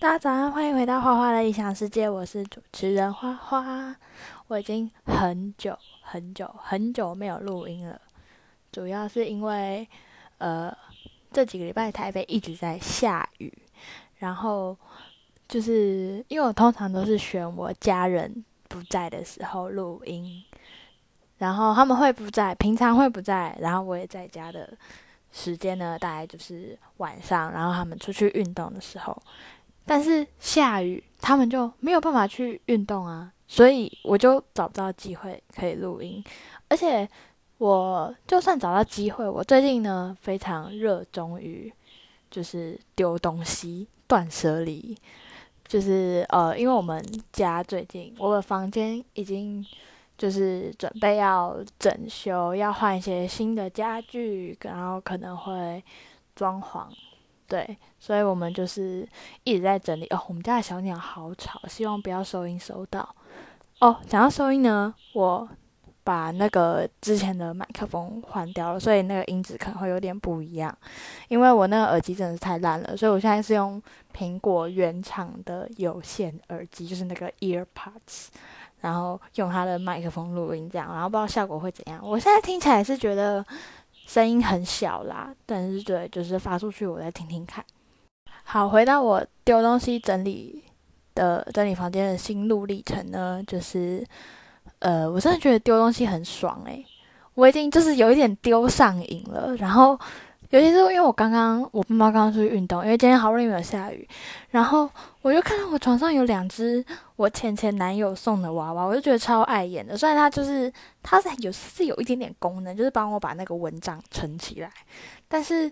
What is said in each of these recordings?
大家早上欢迎回到花花的理想世界，我是主持人花花。我已经很久很久很久没有录音了，主要是因为呃这几个礼拜台北一直在下雨，然后就是因为我通常都是选我家人不在的时候录音，然后他们会不在，平常会不在，然后我也在家的时间呢，大概就是晚上，然后他们出去运动的时候。但是下雨，他们就没有办法去运动啊，所以我就找不到机会可以录音。而且，我就算找到机会，我最近呢非常热衷于就是丢东西、断舍离。就是呃，因为我们家最近我的房间已经就是准备要整修，要换一些新的家具，然后可能会装潢。对，所以我们就是一直在整理哦。我们家的小鸟好吵，希望不要收音收到。哦，讲到收音呢，我把那个之前的麦克风换掉了，所以那个音质可能会有点不一样。因为我那个耳机真的是太烂了，所以我现在是用苹果原厂的有线耳机，就是那个 EarPods，然后用它的麦克风录音这样，然后不知道效果会怎样。我现在听起来是觉得。声音很小啦，但是对，就是发出去，我再听听看。好，回到我丢东西整理的整理房间的心路历程呢，就是，呃，我真的觉得丢东西很爽诶，我已经就是有一点丢上瘾了，然后。尤其是因为我刚刚我爸妈刚刚出去运动，因为今天好不容易没有下雨，然后我就看到我床上有两只我前前男友送的娃娃，我就觉得超碍眼的。虽然它就是它是有是有一点点功能，就是帮我把那个蚊帐撑起来，但是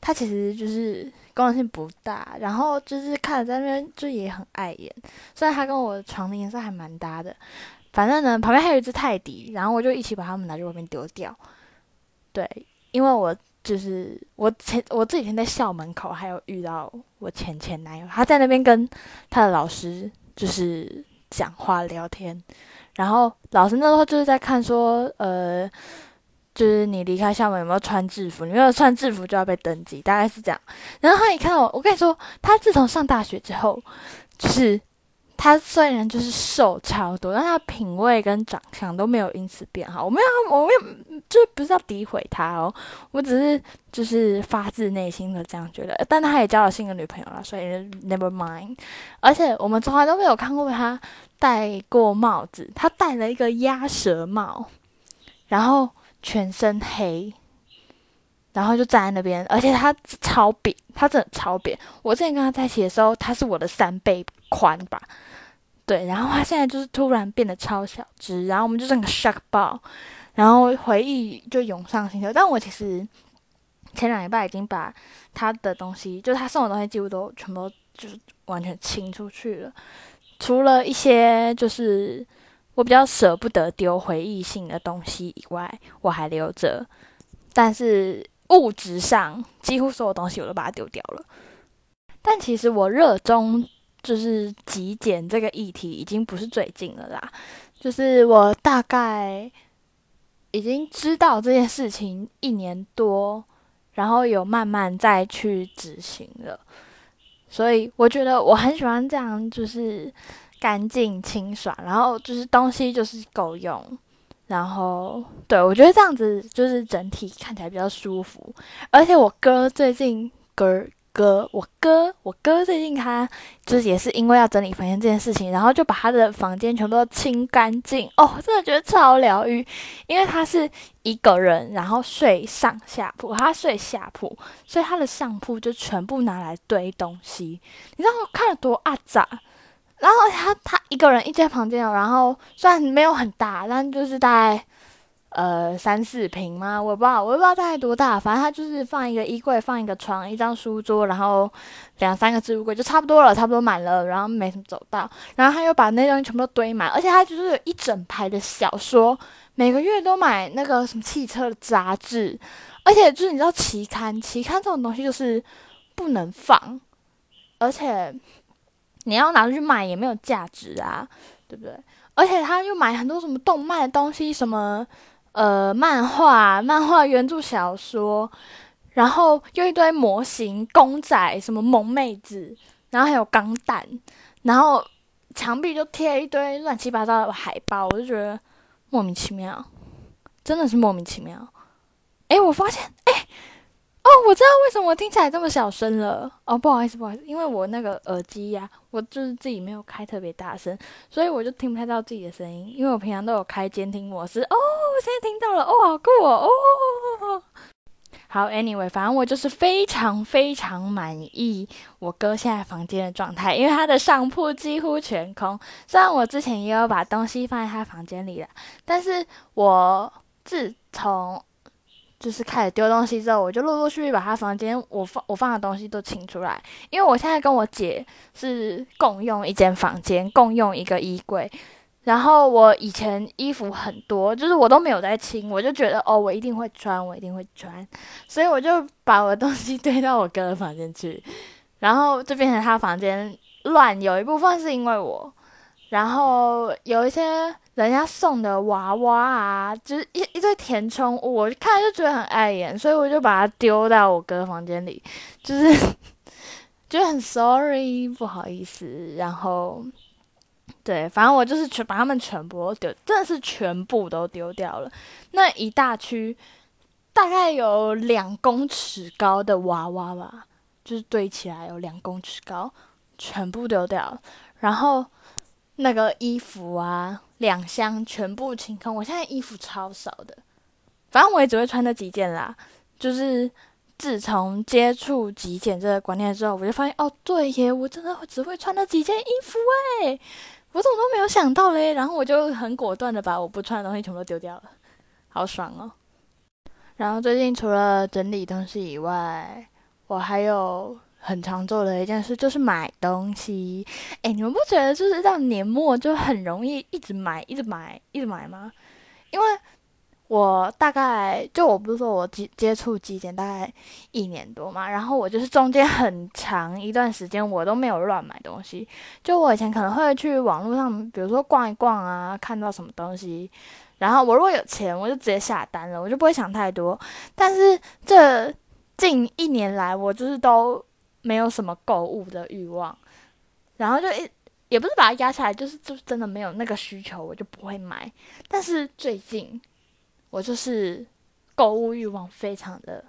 它其实就是功能性不大，然后就是看着在那边就也很碍眼。虽然它跟我床的颜色还蛮搭的，反正呢旁边还有一只泰迪，然后我就一起把它们拿去外面丢掉。对，因为我。就是我前我这几天在校门口还有遇到我前前男友，他在那边跟他的老师就是讲话聊天，然后老师那时候就是在看说，呃，就是你离开校门有没有穿制服？你没有穿制服就要被登记，大概是这样。然后他一看到我，我跟你说，他自从上大学之后，就是。他虽然就是瘦超多，但他品味跟长相都没有因此变好。我没有，我没有，就不是要诋毁他哦，我只是就是发自内心的这样觉得。但他也交了新的女朋友了，所以 never mind。而且我们从来都没有看过他戴过帽子，他戴了一个鸭舌帽，然后全身黑，然后就站在那边，而且他超扁，他真的超扁。我之前跟他在一起的时候，他是我的三倍宽吧。对，然后他现在就是突然变得超小只，然后我们就整个 shock 爆，然后回忆就涌上心头。但我其实前两礼拜已经把他的东西，就是他送的东西，几乎都全部就是完全清出去了，除了一些就是我比较舍不得丢回忆性的东西以外，我还留着。但是物质上几乎所有东西我都把它丢掉了。但其实我热衷。就是极简这个议题已经不是最近了啦，就是我大概已经知道这件事情一年多，然后有慢慢再去执行了，所以我觉得我很喜欢这样，就是干净清爽，然后就是东西就是够用，然后对我觉得这样子就是整体看起来比较舒服，而且我哥最近哥。哥，我哥，我哥最近他就是也是因为要整理房间这件事情，然后就把他的房间全部都清干净哦，真的觉得超疗愈。因为他是一个人，然后睡上下铺，他睡下铺，所以他的上铺就全部拿来堆东西。你知道看了多阿杂？然后他他一个人一间房间，然后虽然没有很大，但就是大概。呃，三四平吗？我不知道，我也不知道大概多大。反正它就是放一个衣柜，放一个床，一张书桌，然后两三个置物柜就差不多了，差不多满了。然后没什么走道，然后他又把那东西全部都堆满，而且他就是有一整排的小说，每个月都买那个什么汽车的杂志，而且就是你知道期刊，期刊这种东西就是不能放，而且你要拿出去卖也没有价值啊，对不对？而且他又买很多什么动漫的东西，什么。呃，漫画、漫画原著小说，然后又一堆模型、公仔，什么萌妹子，然后还有钢弹，然后墙壁就贴一堆乱七八糟的海报，我就觉得莫名其妙，真的是莫名其妙。诶，我发现，哦，我知道为什么我听起来这么小声了。哦，不好意思，不好意思，因为我那个耳机呀，我就是自己没有开特别大声，所以我就听不太到自己的声音。因为我平常都有开监听模式。哦，我现在听到了，哦，好酷哦，哦。好，Anyway，反正我就是非常非常满意我哥现在房间的状态，因为他的上铺几乎全空。虽然我之前也有把东西放在他房间里了，但是我自从就是开始丢东西之后，我就陆陆续续把他房间我放我放的东西都清出来，因为我现在跟我姐是共用一间房间，共用一个衣柜。然后我以前衣服很多，就是我都没有在清，我就觉得哦，我一定会穿，我一定会穿，所以我就把我的东西 堆到我哥的房间去，然后就变成他房间乱。有一部分是因为我，然后有一些人家送的娃娃啊，就是一一堆填充物，我看就觉得很碍眼，所以我就把它丢到我哥房间里，就是 就很 sorry，不好意思，然后。对，反正我就是全把他们全部都丢，真的是全部都丢掉了。那一大区大概有两公尺高的娃娃吧，就是堆起来有两公尺高，全部丢掉了。然后那个衣服啊，两箱全部清空。我现在衣服超少的，反正我也只会穿那几件啦。就是自从接触极简这个观念之后，我就发现哦，对耶，我真的只会穿那几件衣服诶。我怎么都没有想到嘞，然后我就很果断的把我不穿的东西全部都丢掉了，好爽哦。然后最近除了整理东西以外，我还有很常做的一件事就是买东西。哎，你们不觉得就是到年末就很容易一直买、一直买、一直买吗？因为。我大概就我不是说我接接触极简大概一年多嘛，然后我就是中间很长一段时间我都没有乱买东西。就我以前可能会去网络上，比如说逛一逛啊，看到什么东西，然后我如果有钱，我就直接下单了，我就不会想太多。但是这近一年来，我就是都没有什么购物的欲望，然后就一也不是把它压下来，就是就真的没有那个需求，我就不会买。但是最近。我就是购物欲望非常的，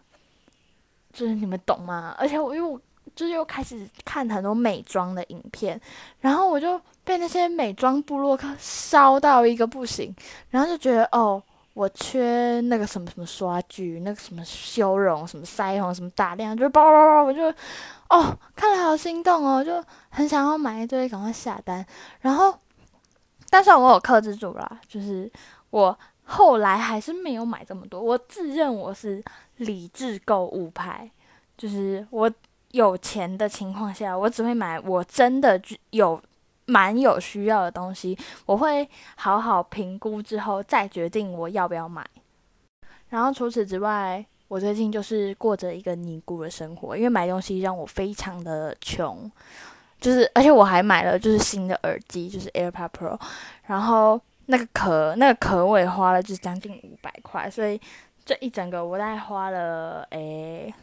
就是你们懂吗？而且我又就是又开始看很多美妆的影片，然后我就被那些美妆部落客烧到一个不行，然后就觉得哦，我缺那个什么什么刷具，那个什么修容，什么腮红，什么打亮，就叭叭叭，我就哦看了好心动哦，就很想要买一堆，赶快下单。然后，但是我有克制住了，就是我。后来还是没有买这么多。我自认我是理智购物派，就是我有钱的情况下，我只会买我真的有蛮有需要的东西。我会好好评估之后再决定我要不要买。然后除此之外，我最近就是过着一个尼姑的生活，因为买东西让我非常的穷，就是而且我还买了就是新的耳机，就是 AirPod Pro，然后。那个壳，那个壳我也花了，就是将近五百块，所以这一整个我大概花了诶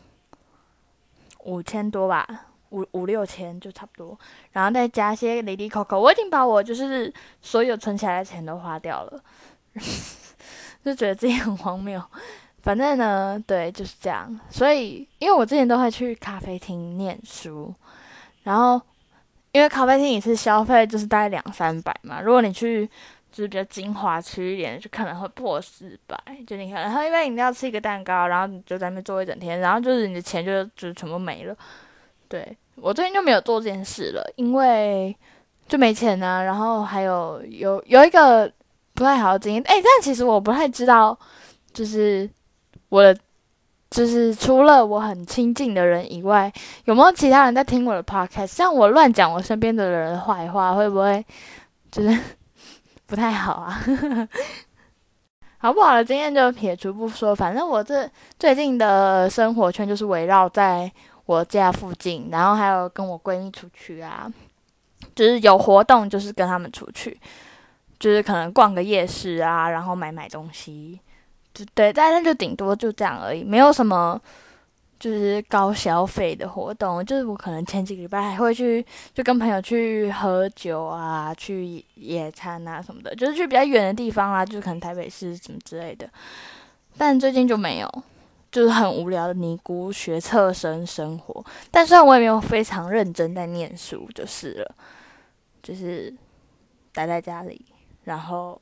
五千多吧，五五六千就差不多，然后再加些零零扣扣，我已经把我就是所有存起来的钱都花掉了，就觉得自己很荒谬。反正呢，对，就是这样。所以，因为我之前都会去咖啡厅念书，然后因为咖啡厅一次消费就是大概两三百嘛，如果你去。就是比较精华区一点，就可能会破四百。就你看，然后一般饮料吃一个蛋糕，然后你就在那边坐一整天，然后就是你的钱就就全部没了。对我最近就没有做这件事了，因为就没钱呢。然后还有有有一个不太好的经验，哎，但其实我不太知道，就是我的就是除了我很亲近的人以外，有没有其他人在听我的 podcast？像我乱讲我身边的人坏话，会不会就是？不太好啊，好不好的经验就撇除不说，反正我这最近的生活圈就是围绕在我家附近，然后还有跟我闺蜜出去啊，就是有活动就是跟他们出去，就是可能逛个夜市啊，然后买买东西，就对，但是就顶多就这样而已，没有什么就是高消费的活动，就是我可能前几个礼拜还会去，就跟朋友去喝酒啊，去野餐啊什么的，就是去比较远的地方啊，就是可能台北市什么之类的。但最近就没有，就是很无聊的尼姑学测生生活。但虽然我也没有非常认真在念书，就是了，就是待在家里，然后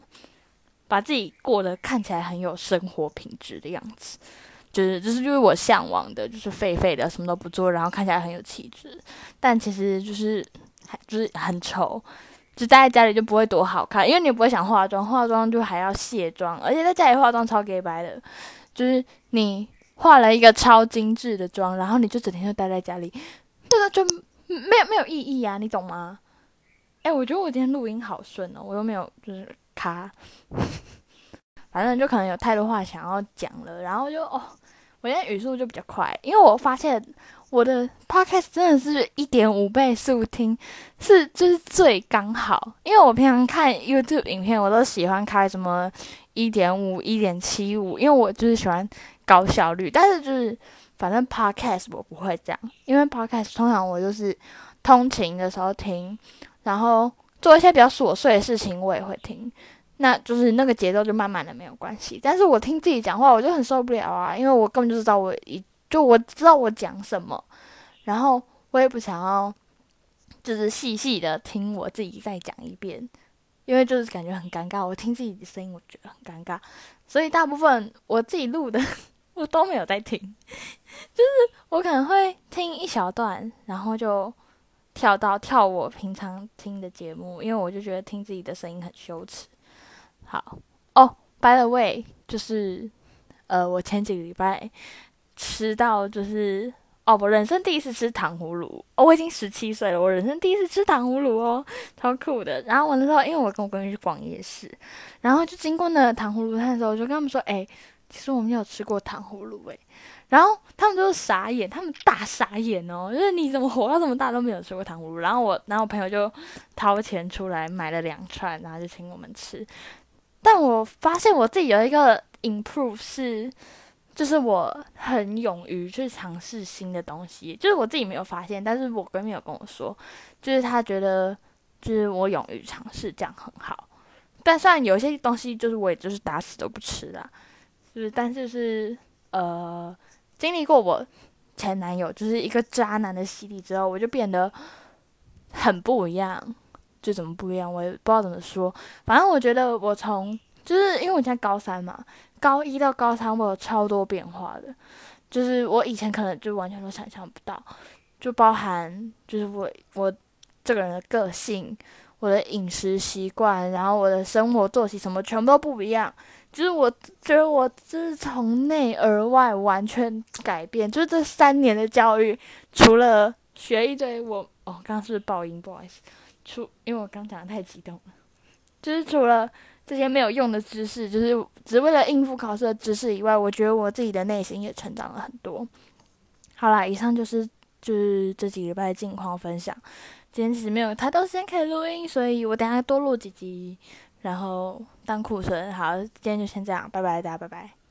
把自己过得看起来很有生活品质的样子。就是就是就是我向往的，就是废废的，什么都不做，然后看起来很有气质，但其实就是还就是很丑，就待在家里就不会多好看，因为你不会想化妆，化妆就还要卸妆，而且在家里化妆超 gay 白的，就是你化了一个超精致的妆，然后你就整天就待在家里，这个就没有没有意义啊，你懂吗？哎，我觉得我今天录音好顺哦，我又没有就是卡，反正就可能有太多话想要讲了，然后就哦。我现在语速就比较快，因为我发现我的 podcast 真的是一点五倍速听，是就是最刚好。因为我平常看 YouTube 影片，我都喜欢开什么一点五、一点七五，因为我就是喜欢高效率。但是就是反正 podcast 我不会这样，因为 podcast 通常我就是通勤的时候听，然后做一些比较琐碎的事情我也会听。那就是那个节奏就慢慢的没有关系，但是我听自己讲话我就很受不了啊，因为我根本就知道我一就我知道我讲什么，然后我也不想要就是细细的听我自己再讲一遍，因为就是感觉很尴尬，我听自己的声音我觉得很尴尬，所以大部分我自己录的我都没有在听，就是我可能会听一小段，然后就跳到跳我平常听的节目，因为我就觉得听自己的声音很羞耻。好哦，By the way，就是，呃，我前几个礼拜吃到就是哦，我人生第一次吃糖葫芦哦，我已经十七岁了，我人生第一次吃糖葫芦哦，超酷的。然后我那时候因为我跟我闺蜜去逛夜市，然后就经过那糖葫芦摊的时候，我就跟他们说，哎，其实我们有吃过糖葫芦哎，然后他们就是傻眼，他们大傻眼哦，就是你怎么活到这么大都没有吃过糖葫芦？然后我，然后我朋友就掏钱出来买了两串，然后就请我们吃。但我发现我自己有一个 improve 是，就是我很勇于去尝试新的东西，就是我自己没有发现，但是我闺蜜有跟我说，就是她觉得就是我勇于尝试这样很好。但虽然有些东西就是我也就是打死都不吃啦，就是但是是呃经历过我前男友就是一个渣男的洗礼之后，我就变得很不一样。就怎么不一样，我也不知道怎么说。反正我觉得我从就是因为我现在高三嘛，高一到高三我有超多变化的，就是我以前可能就完全都想象不到，就包含就是我我这个人的个性，我的饮食习惯，然后我的生活作息什么全部都不一样。就是我觉得我就是从内而外完全改变，就是这三年的教育，除了学一堆我哦，刚刚是爆音，不好意思。除因为我刚讲的太激动了，就是除了这些没有用的知识，就是只为了应付考试的知识以外，我觉得我自己的内心也成长了很多。好啦，以上就是就是这几礼拜的近况分享。今天其实没有太多时间可以录音，所以我等下多录几集，然后当库存。好，今天就先这样，拜拜，大家拜拜。